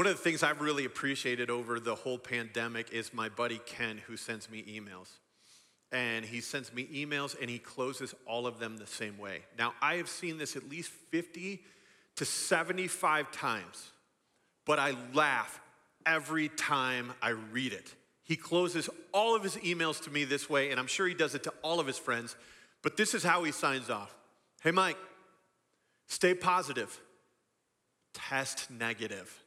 One of the things I've really appreciated over the whole pandemic is my buddy Ken, who sends me emails. And he sends me emails and he closes all of them the same way. Now, I have seen this at least 50 to 75 times, but I laugh every time I read it. He closes all of his emails to me this way, and I'm sure he does it to all of his friends, but this is how he signs off Hey, Mike, stay positive, test negative.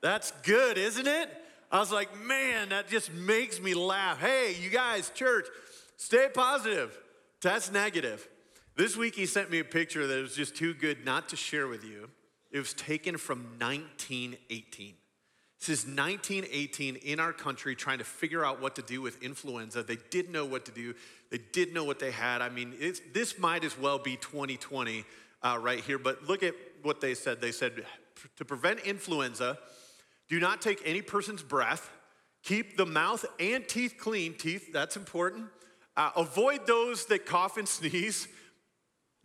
That's good, isn't it? I was like, man, that just makes me laugh. Hey, you guys, church, stay positive. Test negative. This week he sent me a picture that was just too good not to share with you. It was taken from 1918. This is 1918 in our country trying to figure out what to do with influenza. They didn't know what to do. They didn't know what they had. I mean, this might as well be 2020 uh, right here. But look at what they said. They said to prevent influenza, do not take any person's breath. Keep the mouth and teeth clean. Teeth, that's important. Uh, avoid those that cough and sneeze.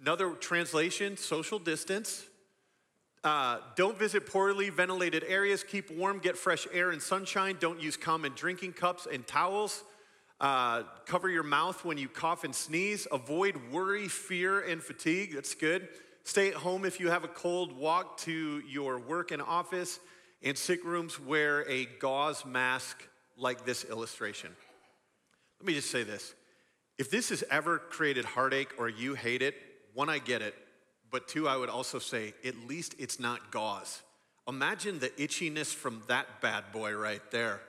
Another translation social distance. Uh, don't visit poorly ventilated areas. Keep warm, get fresh air and sunshine. Don't use common drinking cups and towels. Uh, cover your mouth when you cough and sneeze. Avoid worry, fear, and fatigue. That's good. Stay at home if you have a cold. Walk to your work and office. In sick rooms, wear a gauze mask like this illustration. Let me just say this. If this has ever created heartache or you hate it, one, I get it. But two, I would also say, at least it's not gauze. Imagine the itchiness from that bad boy right there.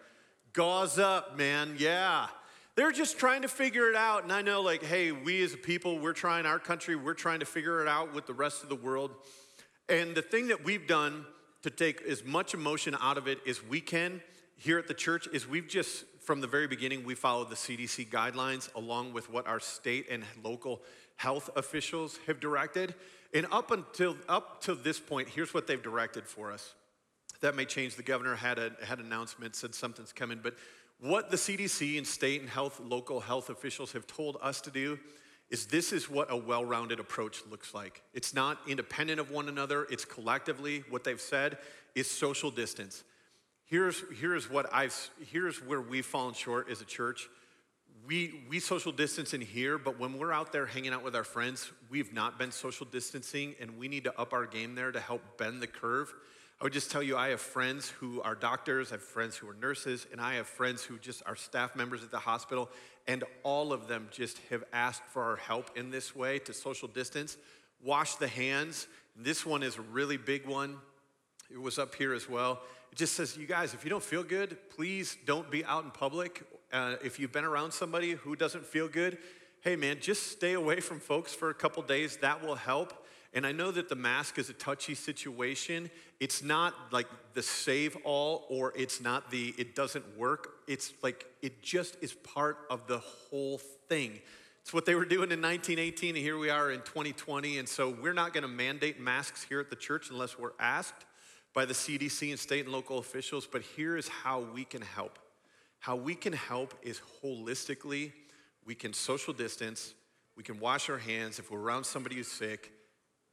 Gauze up, man, yeah. They're just trying to figure it out. And I know, like, hey, we as a people, we're trying, our country, we're trying to figure it out with the rest of the world. And the thing that we've done to take as much emotion out of it as we can here at the church is we've just from the very beginning we followed the CDC guidelines along with what our state and local health officials have directed. And up until up to this point here's what they've directed for us. That may change. The governor had a had an announcement said something's coming. But what the CDC and state and health local health officials have told us to do is this is what a well rounded approach looks like. It's not independent of one another, it's collectively. What they've said is social distance. Here's, here's what I've, here's where we've fallen short as a church. We, we social distance in here, but when we're out there hanging out with our friends, we've not been social distancing, and we need to up our game there to help bend the curve. I would just tell you, I have friends who are doctors, I have friends who are nurses, and I have friends who just are staff members at the hospital, and all of them just have asked for our help in this way to social distance. Wash the hands. This one is a really big one. It was up here as well. It just says, you guys, if you don't feel good, please don't be out in public. Uh, if you've been around somebody who doesn't feel good, hey man, just stay away from folks for a couple days. That will help. And I know that the mask is a touchy situation. It's not like the save all or it's not the it doesn't work. It's like it just is part of the whole thing. It's what they were doing in 1918 and here we are in 2020 and so we're not going to mandate masks here at the church unless we're asked by the CDC and state and local officials, but here is how we can help. How we can help is holistically, we can social distance, we can wash our hands if we're around somebody who's sick,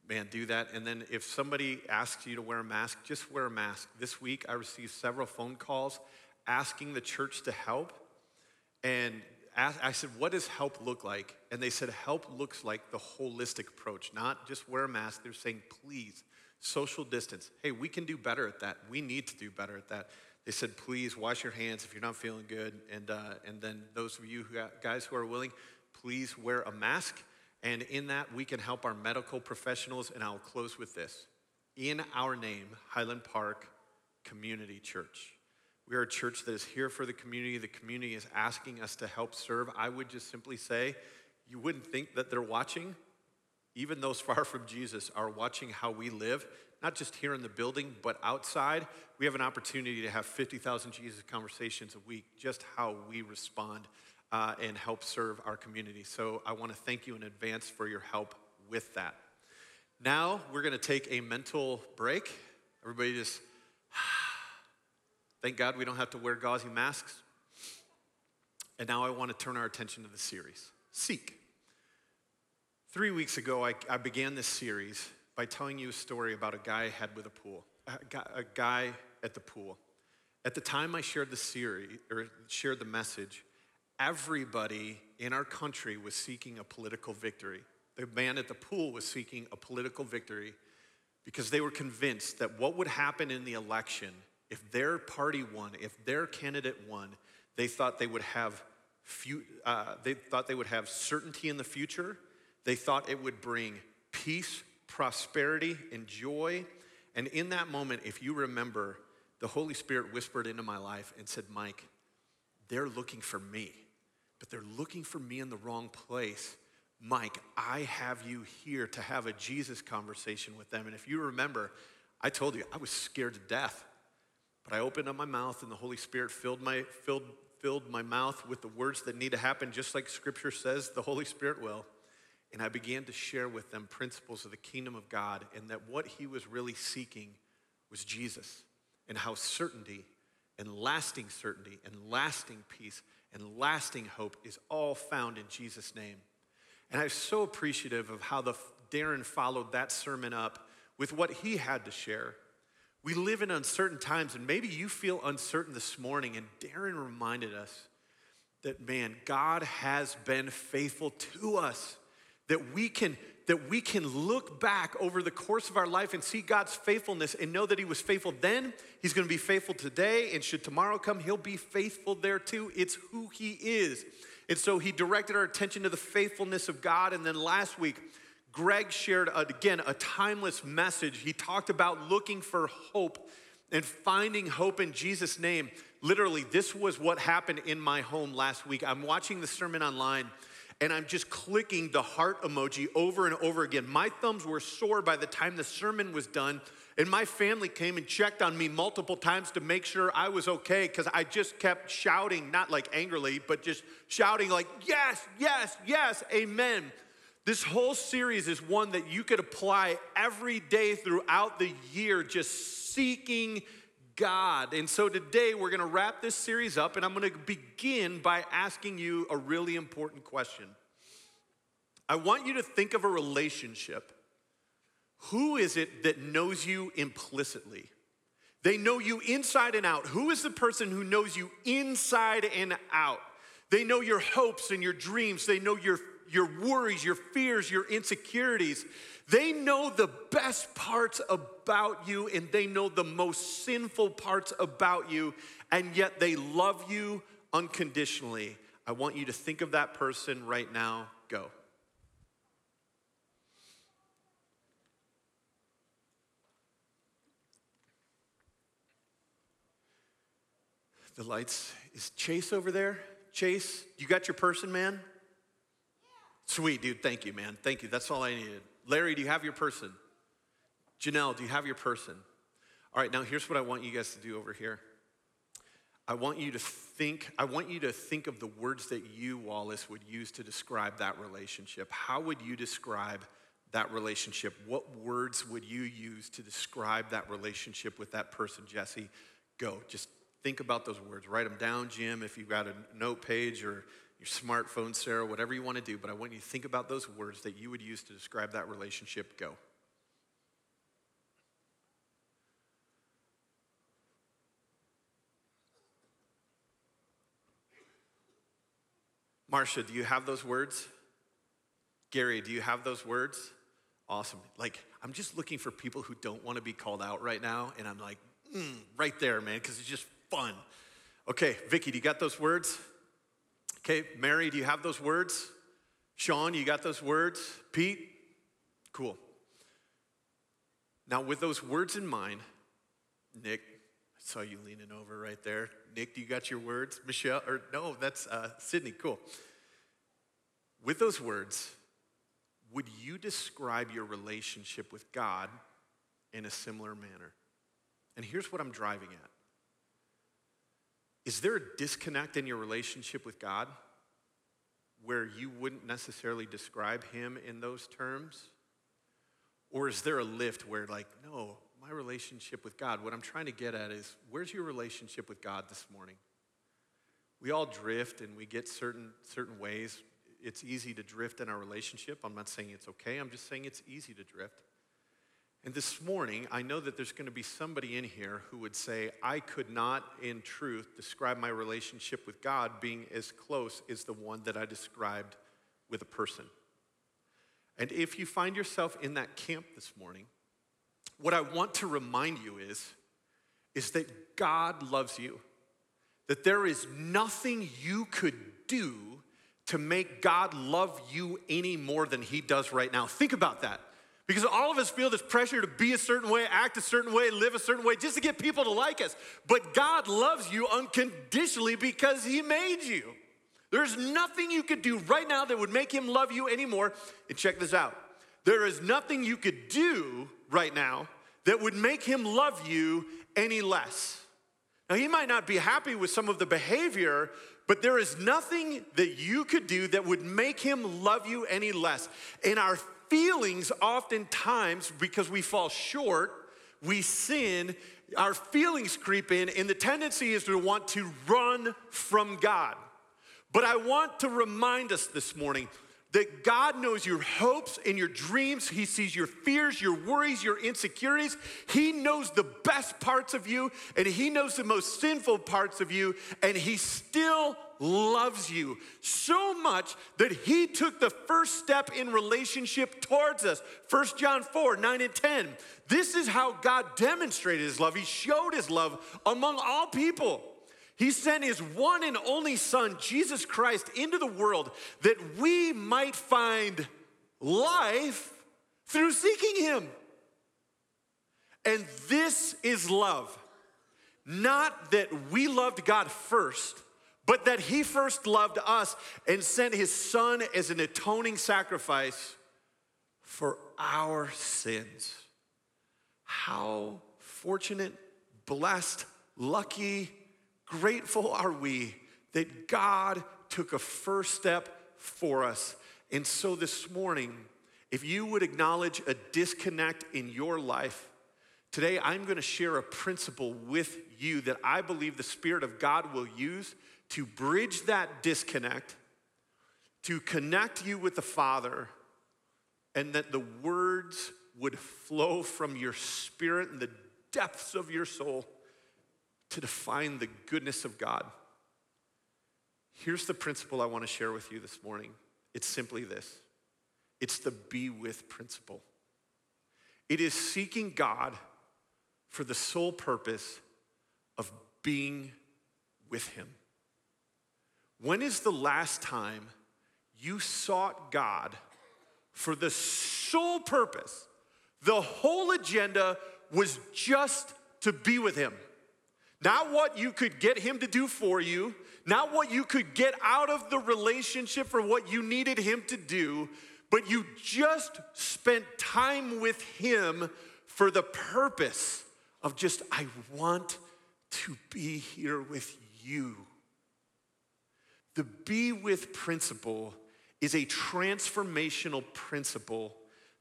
man, do that. And then if somebody asks you to wear a mask, just wear a mask. This week, I received several phone calls asking the church to help. And I said, What does help look like? And they said, Help looks like the holistic approach, not just wear a mask. They're saying, Please, social distance. Hey, we can do better at that. We need to do better at that. They said, Please wash your hands if you're not feeling good. And, uh, and then those of you who guys who are willing, please wear a mask and in that, we can help our medical professionals. And I'll close with this. In our name, Highland Park Community Church. We are a church that is here for the community. The community is asking us to help serve. I would just simply say, you wouldn't think that they're watching. Even those far from Jesus are watching how we live, not just here in the building, but outside. We have an opportunity to have 50,000 Jesus conversations a week, just how we respond uh, and help serve our community. So I want to thank you in advance for your help with that. Now we're going to take a mental break. Everybody just, thank God we don't have to wear gauzy masks. And now I want to turn our attention to the series Seek. Three weeks ago, I, I began this series by telling you a story about a guy I had with a pool, a guy, a guy at the pool. At the time I shared the series or shared the message, everybody in our country was seeking a political victory. The man at the pool was seeking a political victory because they were convinced that what would happen in the election if their party won, if their candidate won, they thought they would have few, uh, they thought they would have certainty in the future. They thought it would bring peace, prosperity, and joy. And in that moment, if you remember, the Holy Spirit whispered into my life and said, Mike, they're looking for me, but they're looking for me in the wrong place. Mike, I have you here to have a Jesus conversation with them. And if you remember, I told you I was scared to death. But I opened up my mouth and the Holy Spirit filled my, filled, filled my mouth with the words that need to happen, just like Scripture says the Holy Spirit will. And I began to share with them principles of the kingdom of God and that what he was really seeking was Jesus and how certainty and lasting certainty and lasting peace and lasting hope is all found in Jesus' name. And I'm so appreciative of how the Darren followed that sermon up with what he had to share. We live in uncertain times, and maybe you feel uncertain this morning, and Darren reminded us that, man, God has been faithful to us, that we can that we can look back over the course of our life and see God's faithfulness and know that He was faithful then, He's gonna be faithful today, and should tomorrow come, He'll be faithful there too. It's who He is. And so He directed our attention to the faithfulness of God. And then last week, Greg shared uh, again a timeless message. He talked about looking for hope and finding hope in Jesus' name. Literally, this was what happened in my home last week. I'm watching the sermon online and I'm just clicking the heart emoji over and over again. My thumbs were sore by the time the sermon was done, and my family came and checked on me multiple times to make sure I was okay because I just kept shouting, not like angrily, but just shouting, like, yes, yes, yes, amen. This whole series is one that you could apply every day throughout the year, just seeking God. And so today we're going to wrap this series up, and I'm going to begin by asking you a really important question. I want you to think of a relationship. Who is it that knows you implicitly? They know you inside and out. Who is the person who knows you inside and out? They know your hopes and your dreams. They know your, your worries, your fears, your insecurities. They know the best parts about you and they know the most sinful parts about you, and yet they love you unconditionally. I want you to think of that person right now. Go. The lights. Is Chase over there? Chase, you got your person, man? Sweet, dude. Thank you, man. Thank you. That's all I needed. Larry, do you have your person? Janelle, do you have your person? All right, now here's what I want you guys to do over here. I want you to think, I want you to think of the words that you, Wallace, would use to describe that relationship. How would you describe that relationship? What words would you use to describe that relationship with that person, Jesse? Go. Just think about those words. Write them down, Jim, if you've got a note page or your smartphone, Sarah, whatever you want to do, but I want you to think about those words that you would use to describe that relationship. Go. Marcia, do you have those words? Gary, do you have those words? Awesome. Like, I'm just looking for people who don't want to be called out right now, and I'm like, mm, right there, man, because it's just fun. Okay, Vicky, do you got those words? Okay, Mary, do you have those words? Sean, you got those words? Pete? Cool. Now, with those words in mind, Nick, I saw you leaning over right there. Nick, do you got your words? Michelle, or no, that's uh, Sydney, cool. With those words, would you describe your relationship with God in a similar manner? And here's what I'm driving at is there a disconnect in your relationship with God where you wouldn't necessarily describe Him in those terms? Or is there a lift where, like, no, my relationship with God, what I'm trying to get at is where's your relationship with God this morning? We all drift and we get certain, certain ways. It's easy to drift in our relationship. I'm not saying it's okay, I'm just saying it's easy to drift. And this morning, I know that there's going to be somebody in here who would say, I could not, in truth, describe my relationship with God being as close as the one that I described with a person. And if you find yourself in that camp this morning, what I want to remind you is, is that God loves you. That there is nothing you could do to make God love you any more than He does right now. Think about that. Because all of us feel this pressure to be a certain way, act a certain way, live a certain way, just to get people to like us. But God loves you unconditionally because He made you. There's nothing you could do right now that would make Him love you anymore. And check this out there is nothing you could do right now that would make Him love you any less. Now, He might not be happy with some of the behavior, but there is nothing that you could do that would make Him love you any less. And our feelings, oftentimes, because we fall short, we sin, our feelings creep in, and the tendency is to want to run from God. But I want to remind us this morning that God knows your hopes and your dreams. He sees your fears, your worries, your insecurities. He knows the best parts of you and He knows the most sinful parts of you, and He still loves you so much that He took the first step in relationship towards us. 1 John 4 9 and 10. This is how God demonstrated His love. He showed His love among all people. He sent his one and only Son, Jesus Christ, into the world that we might find life through seeking him. And this is love. Not that we loved God first, but that he first loved us and sent his Son as an atoning sacrifice for our sins. How fortunate, blessed, lucky, grateful are we that God took a first step for us. And so this morning, if you would acknowledge a disconnect in your life, today I'm to share a principle with you that I believe the Spirit of God will use to bridge that disconnect, to connect you with the Father, and that the words would flow from your spirit and the depths of your soul to define the goodness of God. Here's the principle I want to share with you this morning it's simply this it's the be with principle. It is seeking God for the sole purpose of being with Him. When is the last time you sought God for the sole purpose? The whole agenda was just to be with Him. Not what you could get him to do for you, not what you could get out of the relationship for what you needed him to do, but you just spent time with him for the purpose of just, I want to be here with you. The be with principle is a transformational principle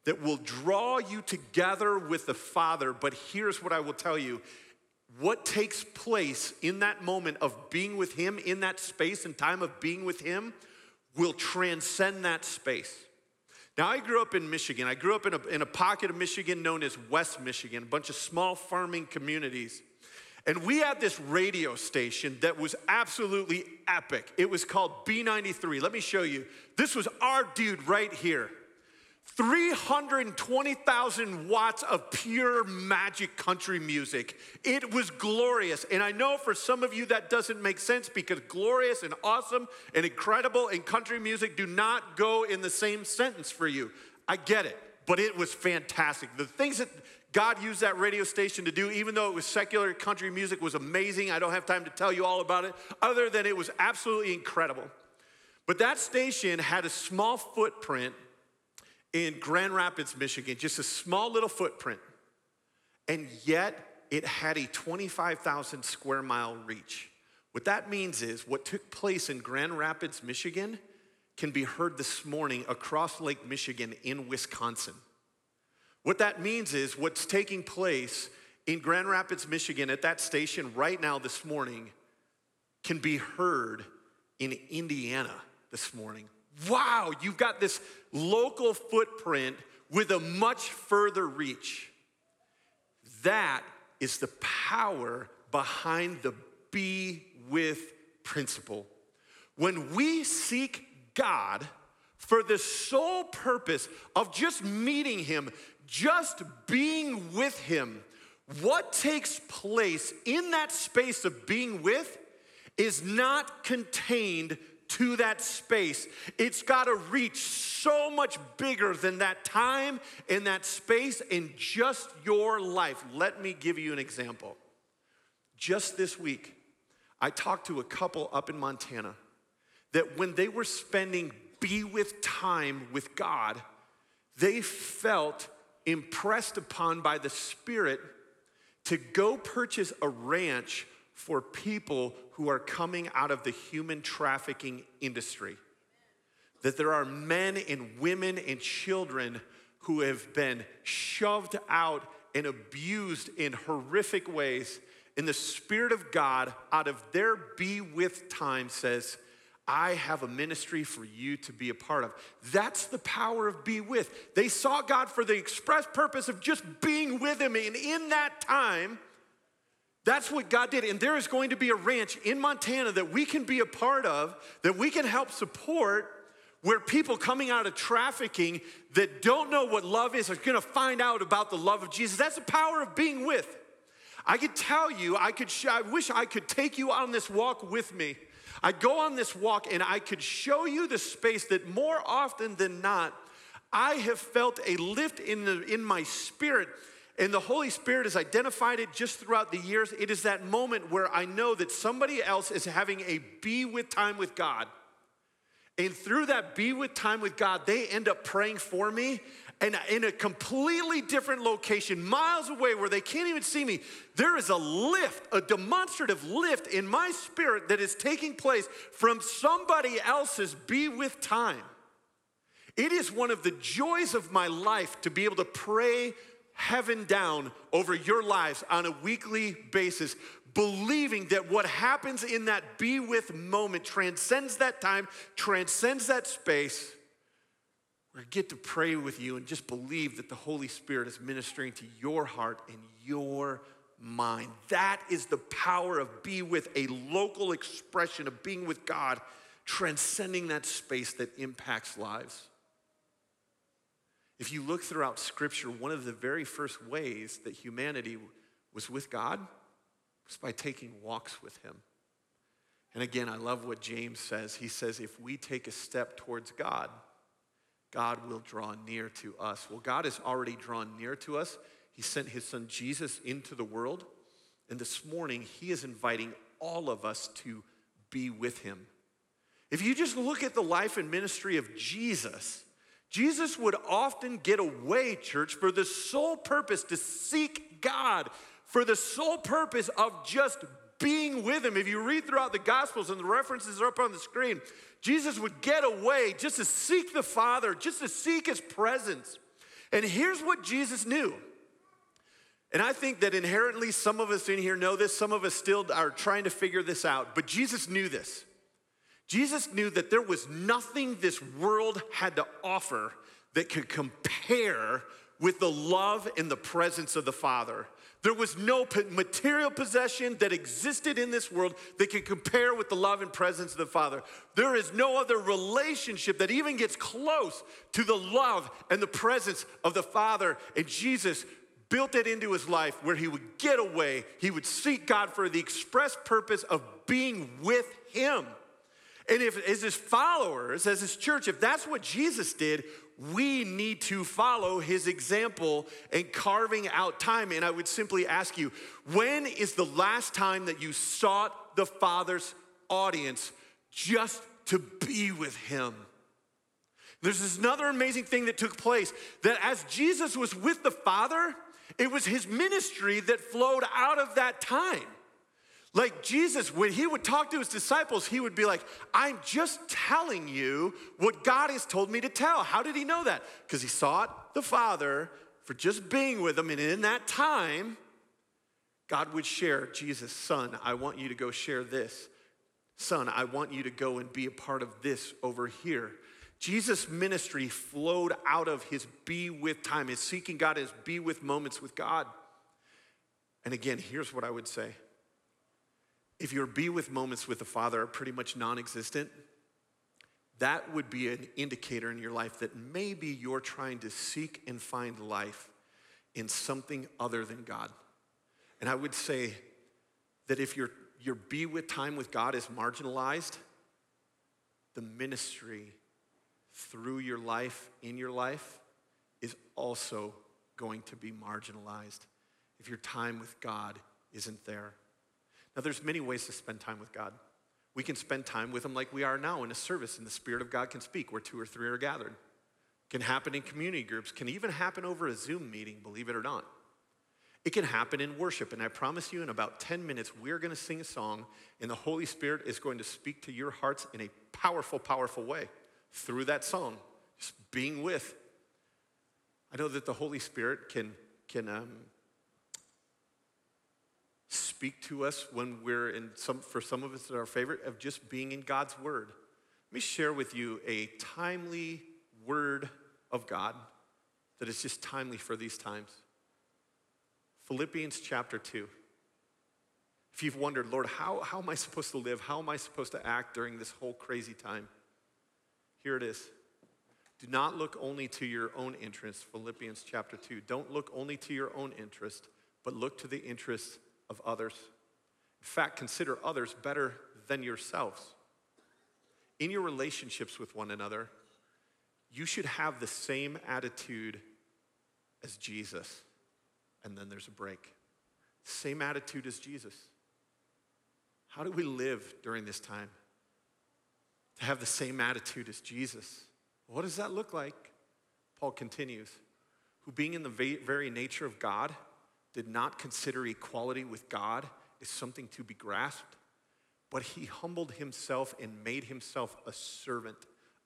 that will draw you together with the Father. But here's what I will tell you what takes place in that moment of being with Him, in that space and time of being with Him, will transcend that space. Now, I grew up in Michigan. I grew up in a, in a pocket of Michigan known as West Michigan, a bunch of small farming communities. And we had this radio station that was absolutely epic. It was called B93. Let me show you. This was our dude right here. 320,000 watts of pure magic country music. It was glorious. And I know for some of you that doesn't make sense because glorious and awesome and incredible and country music do not go in the same sentence for you. I get it, but it was fantastic. The things that God used that radio station to do, even though it was secular country music, was amazing. I don't have time to tell you all about it, other than it was absolutely incredible. But that station had a small footprint in Grand Rapids, Michigan, just a small little footprint. And yet it had a 25,000 square mile reach. What that means is what took place in Grand Rapids, Michigan, can be heard this morning across Lake Michigan in Wisconsin. What that means is what's taking place in Grand Rapids, Michigan at that station right now this morning can be heard in Indiana this morning wow, you've got this local footprint with a much further reach. That is the power behind the be with principle. When we seek God for the sole purpose of just meeting Him, just being with Him, what takes place in that space of being with is not contained to that space. It's got to reach so much bigger than that time in that space in just your life. Let me give you an example. Just this week, I talked to a couple up in Montana that when they were spending be with time with God, they felt impressed upon by the Spirit to go purchase a ranch for people who are coming out of the human trafficking industry. That there are men and women and children who have been shoved out and abused in horrific ways. And the Spirit of God, out of their be with time, says, I have a ministry for you to be a part of. That's the power of be with. They saw God for the express purpose of just being with Him. And in that time, that's what God did. And there is going to be a ranch in Montana that we can be a part of, that we can help support, where people coming out of trafficking that don't know what love is are gonna find out about the love of Jesus. That's the power of being with. I could tell you, I could, I wish I could take you on this walk with me. I go on this walk and I could show you the space that more often than not, I have felt a lift in, the, in my spirit and the Holy Spirit has identified it just throughout the years. It is that moment where I know that somebody else is having a be with time with God. And through that be with time with God, they end up praying for me. And in a completely different location, miles away where they can't even see me, there is a lift, a demonstrative lift in my spirit that is taking place from somebody else's be with time. It is one of the joys of my life to be able to pray heaven down over your lives on a weekly basis, believing that what happens in that be with moment transcends that time, transcends that space. We get to pray with you and just believe that the Holy Spirit is ministering to your heart and your mind. That is the power of be with a local expression of being with God, transcending that space that impacts lives. If you look throughout Scripture, one of the very first ways that humanity was with God was by taking walks with Him. And again, I love what James says. He says, if we take a step towards God, God will draw near to us. Well, God has already drawn near to us. He sent His Son Jesus into the world. And this morning, He is inviting all of us to be with Him. If you just look at the life and ministry of Jesus, Jesus would often get away, church, for the sole purpose to seek God, for the sole purpose of just being with Him. If you read throughout the Gospels and the references are up on the screen, Jesus would get away just to seek the Father, just to seek His presence. And here's what Jesus knew. And I think that inherently some of us in here know this, some of us still are trying to figure this out, but Jesus knew this. Jesus knew that there was nothing this world had to offer that could compare with the love and the presence of the Father. There was no material possession that existed in this world that could compare with the love and presence of the Father. There is no other relationship that even gets close to the love and the presence of the Father. And Jesus built it into his life where he would get away, he would seek God for the express purpose of being with Him. And if, as his followers, as his church, if that's what Jesus did, we need to follow his example and carving out time. And I would simply ask you, when is the last time that you sought the Father's audience just to be with him? There's this another amazing thing that took place that as Jesus was with the Father, it was his ministry that flowed out of that time. Like Jesus, when he would talk to his disciples, he would be like, I'm just telling you what God has told me to tell. How did he know that? Because he sought the Father for just being with him. And in that time, God would share, Jesus, son, I want you to go share this. Son, I want you to go and be a part of this over here. Jesus' ministry flowed out of his be with time, his seeking God, his be with moments with God. And again, here's what I would say if your be with moments with the Father are pretty much non existent, that would be an indicator in your life that maybe you're trying to seek and find life in something other than God. And I would say that if your, your be with time with God is marginalized, the ministry through your life, in your life, is also going to be marginalized if your time with God isn't there. Now, there's many ways to spend time with God. We can spend time with Him like we are now in a service, and the Spirit of God can speak where two or three are gathered. Can happen in community groups, can even happen over a Zoom meeting, believe it or not. It can happen in worship, and I promise you, in about 10 minutes, we're gonna sing a song, and the Holy Spirit is going to speak to your hearts in a powerful, powerful way through that song, just being with. I know that the Holy Spirit can, can um, speak to us when we're in some, for some of us, our favorite of just being in God's Word. Let me share with you a timely word of God that is just timely for these times. Philippians chapter 2. If you've wondered, Lord, how, how am I supposed to live? How am I supposed to act during this whole crazy time? Here it is. Do not look only to your own interest, Philippians chapter 2. Don't look only to your own interest, but look to the interests of others. In fact, consider others better than yourselves. In your relationships with one another, you should have the same attitude as Jesus. And then there's a break. Same attitude as Jesus. How do we live during this time? To have the same attitude as Jesus. What does that look like? Paul continues, who being in the very nature of God, did not consider equality with God as something to be grasped, but he humbled himself and made himself a servant,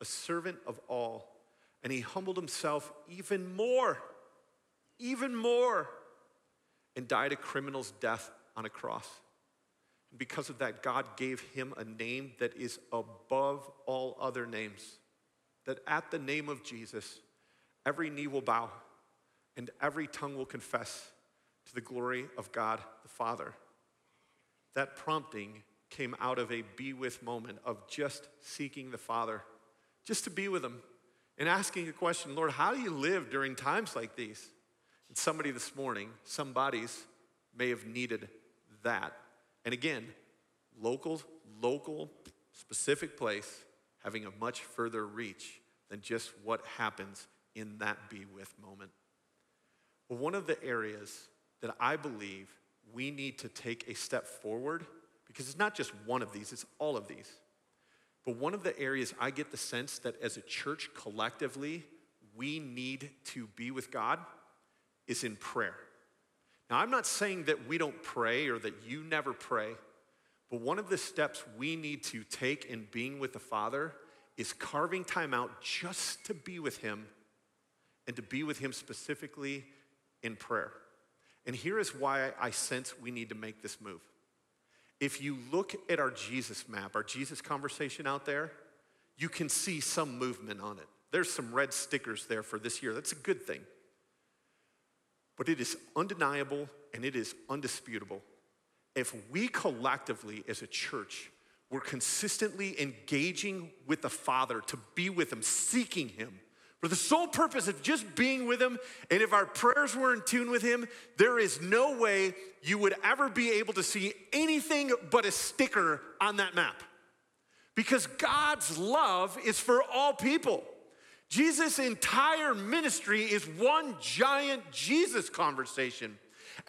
a servant of all. And he humbled himself even more, even more, and died a criminal's death on a cross. And because of that, God gave him a name that is above all other names. That at the name of Jesus, every knee will bow and every tongue will confess to the glory of God the Father. That prompting came out of a be with moment of just seeking the Father, just to be with Him and asking a question Lord, how do you live during times like these? And somebody this morning, some bodies may have needed that. And again, local, local, specific place having a much further reach than just what happens in that be with moment. Well, one of the areas that I believe we need to take a step forward because it's not just one of these, it's all of these. But one of the areas I get the sense that as a church collectively, we need to be with God is in prayer. Now, I'm not saying that we don't pray or that you never pray, but one of the steps we need to take in being with the Father is carving time out just to be with Him and to be with Him specifically in prayer. And here is why I sense we need to make this move. If you look at our Jesus map, our Jesus conversation out there, you can see some movement on it. There's some red stickers there for this year. That's a good thing. But it is undeniable and it is undisputable. If we collectively as a church were consistently engaging with the Father to be with Him, seeking Him, for the sole purpose of just being with Him. And if our prayers were in tune with Him, there is no way you would ever be able to see anything but a sticker on that map. Because God's love is for all people. Jesus' entire ministry is one giant Jesus conversation.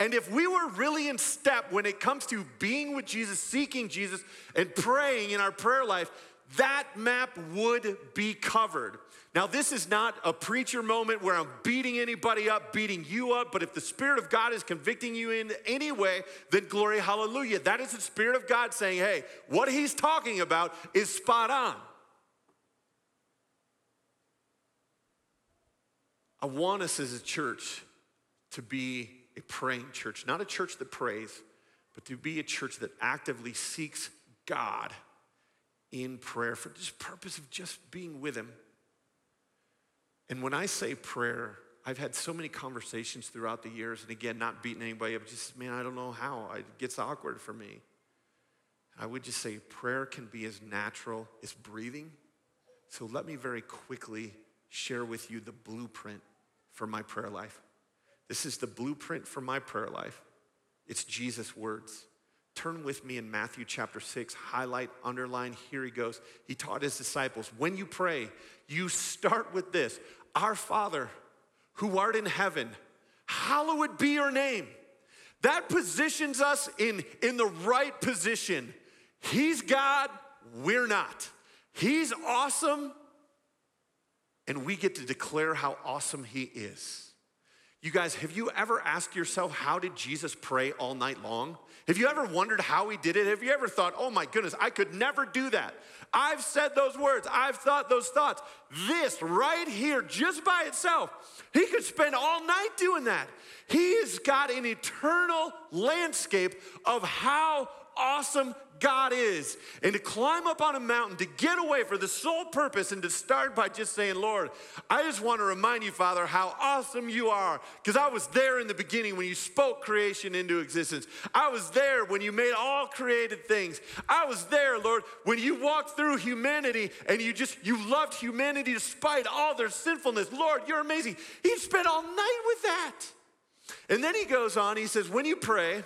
And if we were really in step when it comes to being with Jesus, seeking Jesus, and praying in our prayer life, that map would be covered. Now, this is not a preacher moment where I'm beating anybody up, beating you up, but if the Spirit of God is convicting you in any way, then glory, hallelujah. That is the Spirit of God saying, hey, what He's talking about is spot on. I want us as a church to be a praying church, not a church that prays, but to be a church that actively seeks God in prayer for the purpose of just being with Him. And when I say prayer, I've had so many conversations throughout the years, and again, not beating anybody up, just, man, I don't know how. It gets awkward for me. I would just say prayer can be as natural as breathing. So let me very quickly share with you the blueprint for my prayer life. This is the blueprint for my prayer life. It's Jesus' words. Turn with me in Matthew chapter 6, highlight, underline. Here he goes. He taught his disciples when you pray, you start with this Our Father, who art in heaven, hallowed be your name. That positions us in, in the right position. He's God, we're not. He's awesome, and we get to declare how awesome He is. You guys, have you ever asked yourself, how did Jesus pray all night long? Have you ever wondered how he did it? Have you ever thought, oh my goodness, I could never do that? I've said those words, I've thought those thoughts. This right here, just by itself, he could spend all night doing that. He has got an eternal landscape of how awesome God is. And to climb up on a mountain, to get away for the sole purpose, and to start by just saying, Lord, I just want to remind you, Father, how awesome you are. Because I was there in the beginning when you spoke creation into existence. I was there when you made all created things. I was there, Lord, when you walked through humanity and you just, you loved humanity despite all their sinfulness. Lord, you're amazing. He spent all night with that. And then he goes on, he says, when you pray,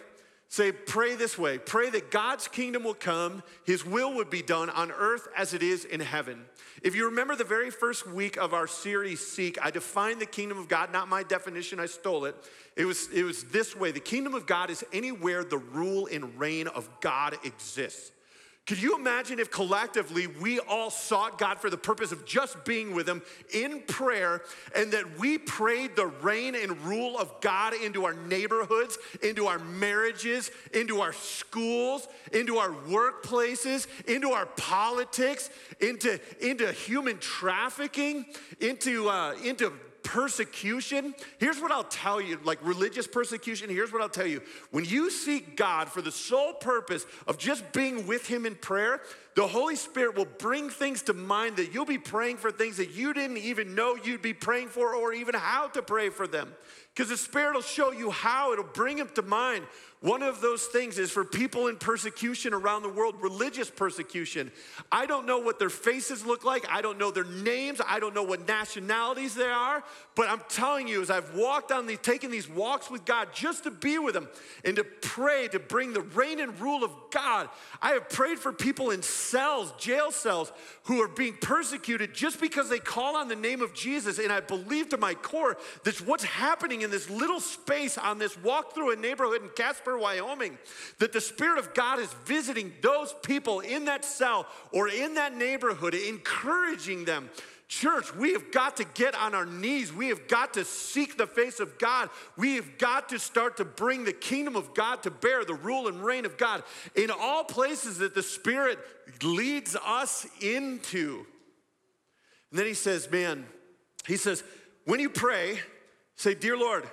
Say, pray this way pray that God's kingdom will come, his will would be done on earth as it is in heaven. If you remember the very first week of our series, Seek, I defined the kingdom of God, not my definition, I stole it. It was, it was this way the kingdom of God is anywhere the rule and reign of God exists. Could you imagine if collectively we all sought God for the purpose of just being with Him in prayer and that we prayed the reign and rule of God into our neighborhoods, into our marriages, into our schools, into our workplaces, into our politics, into, into human trafficking, into, uh, into persecution, here's what I'll tell you like religious persecution, here's what I'll tell you. When you seek God for the sole purpose of just being with Him in prayer, the Holy Spirit will bring things to mind that you'll be praying for things that you didn't even know you'd be praying for or even how to pray for them. Because the Spirit will show you how, it'll bring them to mind one of those things is for people in persecution around the world, religious persecution. I don't know what their faces look like. I don't know their names. I don't know what nationalities they are. But I'm telling you, as I've walked on these, taken these walks with God just to be with Him and to pray to bring the reign and rule of God, I have prayed for people in cells, jail cells, who are being persecuted just because they call on the name of Jesus. And I believe to my core that what's happening in this little space on this walk through a neighborhood in Casper, Wyoming, that the Spirit of God is visiting those people in that cell or in that neighborhood, encouraging them. Church, we have got to get on our knees. We have got to seek the face of God. We have got to start to bring the kingdom of God to bear, the rule and reign of God in all places that the Spirit leads us into. And then he says, Man, he says, when you pray, say, Dear Lord,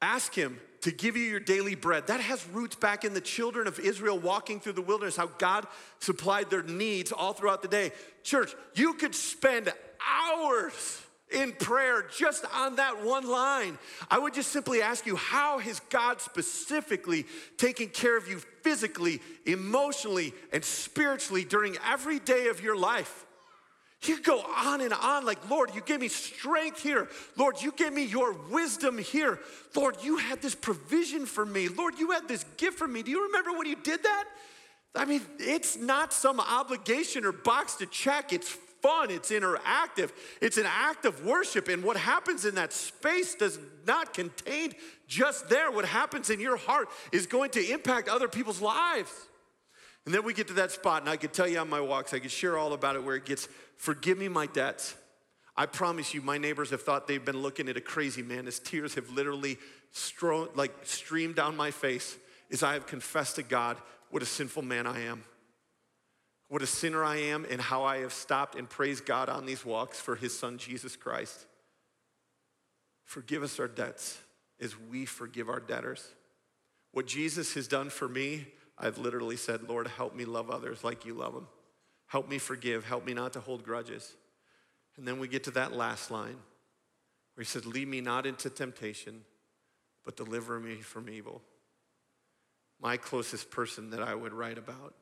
ask Him to give you your daily bread. That has roots back in the children of Israel walking through the wilderness, how God supplied their needs all throughout the day. Church, you could spend hours in prayer just on that one line. I would just simply ask you, how has God specifically taken care of you physically, emotionally, and spiritually during every day of your life? You go on and on, like, Lord, you gave me strength here. Lord, you gave me your wisdom here. Lord, you had this provision for me. Lord, you had this gift for me. Do you remember when you did that? I mean, it's not some obligation or box to check. It's fun, it's interactive, it's an act of worship. And what happens in that space does not contain just there. What happens in your heart is going to impact other people's lives. And then we get to that spot, and I could tell you on my walks, I could share all about it where it gets, forgive me my debts. I promise you, my neighbors have thought they've been looking at a crazy man as tears have literally stro- like streamed down my face as I have confessed to God what a sinful man I am, what a sinner I am, and how I have stopped and praised God on these walks for his son, Jesus Christ. Forgive us our debts as we forgive our debtors. What Jesus has done for me, I've literally said, Lord, help me love others like you love them. Help me forgive. Help me not to hold grudges. And then we get to that last line where he said, Lead me not into temptation, but deliver me from evil. My closest person that I would write about.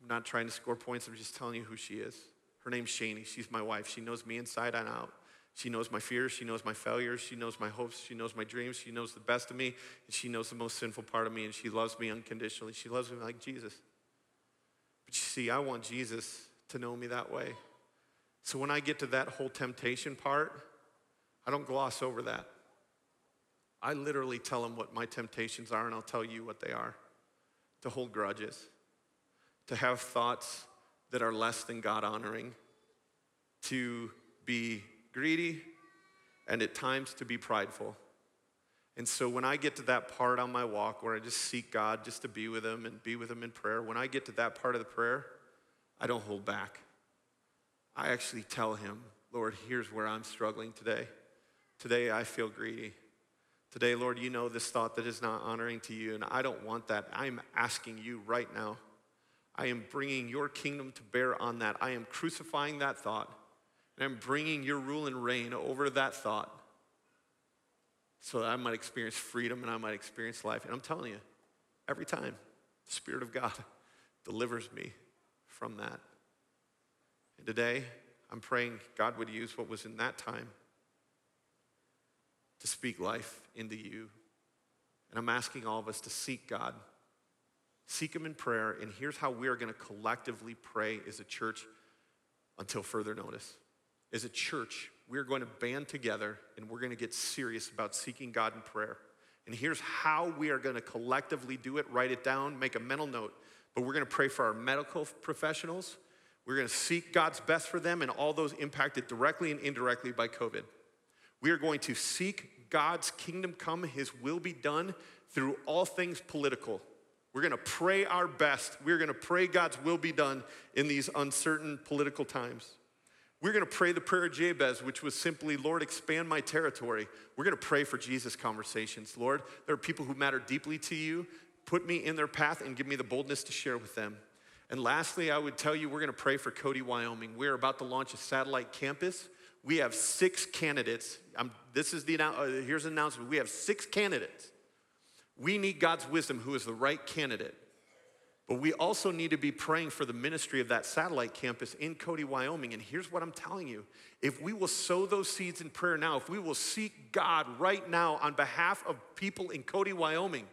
I'm not trying to score points, I'm just telling you who she is. Her name's Shani. She's my wife. She knows me inside and out. She knows my fears. She knows my failures. She knows my hopes. She knows my dreams. She knows the best of me. And she knows the most sinful part of me. And she loves me unconditionally. She loves me like Jesus. But you see, I want Jesus to know me that way. So when I get to that whole temptation part, I don't gloss over that. I literally tell him what my temptations are, and I'll tell you what they are to hold grudges, to have thoughts that are less than God honoring, to be greedy, and at times to be prideful. And so when I get to that part on my walk where I just seek God just to be with Him and be with Him in prayer, when I get to that part of the prayer, I don't hold back. I actually tell Him, Lord, here's where I'm struggling today. Today I feel greedy. Today, Lord, you know this thought that is not honoring to you, and I don't want that. I'm asking you right now. I am bringing your kingdom to bear on that. I am crucifying that thought, I'm bringing your rule and reign over that thought so that I might experience freedom and I might experience life. And I'm telling you, every time, the Spirit of God delivers me from that. And today, I'm praying God would use what was in that time to speak life into you. And I'm asking all of us to seek God, seek Him in prayer. And here's how we are going to collectively pray as a church until further notice. As a church, we're going to band together and we're going to get serious about seeking God in prayer. And here's how we are going to collectively do it write it down, make a mental note. But we're going to pray for our medical professionals. We're going to seek God's best for them and all those impacted directly and indirectly by COVID. We are going to seek God's kingdom come, His will be done through all things political. We're going to pray our best. We're going to pray God's will be done in these uncertain political times. We're going to pray the prayer of Jabez, which was simply, Lord, expand my territory. We're going to pray for Jesus conversations. Lord, there are people who matter deeply to you. Put me in their path and give me the boldness to share with them. And lastly, I would tell you, we're going to pray for Cody, Wyoming. We're about to launch a satellite campus we have six candidates. I'm, this is the uh, here's an announcement. We have six candidates. We need God's wisdom, who is the right candidate. But we also need to be praying for the ministry of that satellite campus in Cody, Wyoming. And here's what I'm telling you if we will sow those seeds in prayer now, if we will seek God right now on behalf of people in Cody, Wyoming,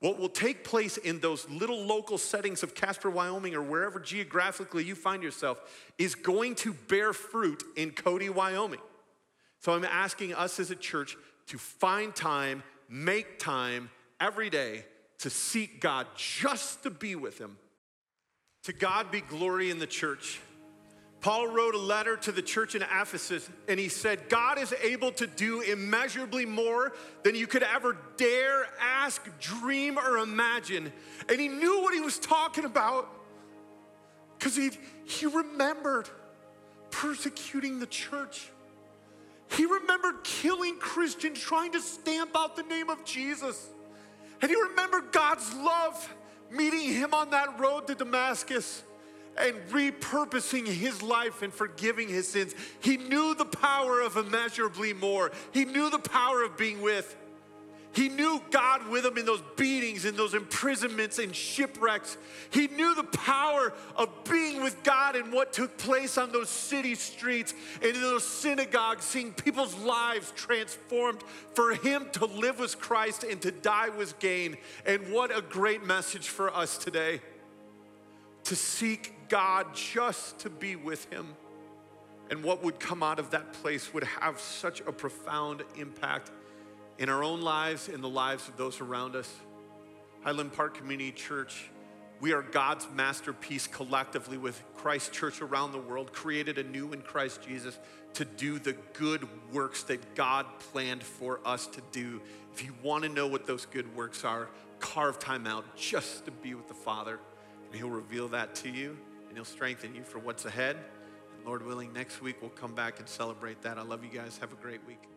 what will take place in those little local settings of Casper, Wyoming, or wherever geographically you find yourself is going to bear fruit in Cody, Wyoming. So I'm asking us as a church to find time, make time every day to seek God just to be with Him. To God be glory in the church. Paul wrote a letter to the church in Ephesus and he said, God is able to do immeasurably more than you could ever dare ask, dream, or imagine. And he knew what he was talking about because he, he remembered persecuting the church. He remembered killing Christians, trying to stamp out the name of Jesus. And he remembered God's love meeting him on that road to Damascus and repurposing his life and forgiving his sins. He knew the power of immeasurably more. He knew the power of being with. He knew God with him in those beatings, in those imprisonments and shipwrecks. He knew the power of being with God and what took place on those city streets and in those synagogues, seeing people's lives transformed. For him to live was Christ and to die was gain. And what a great message for us today to seek God just to be with him. And what would come out of that place would have such a profound impact in our own lives, in the lives of those around us. Highland Park Community Church, we are God's masterpiece collectively with Christ Church around the world, created anew in Christ Jesus to do the good works that God planned for us to do. If you want to know what those good works are, carve time out just to be with the Father, and He'll reveal that to you and He'll strengthen you for what's ahead. And Lord willing, next week we'll come back and celebrate that. I love you guys. Have a great week.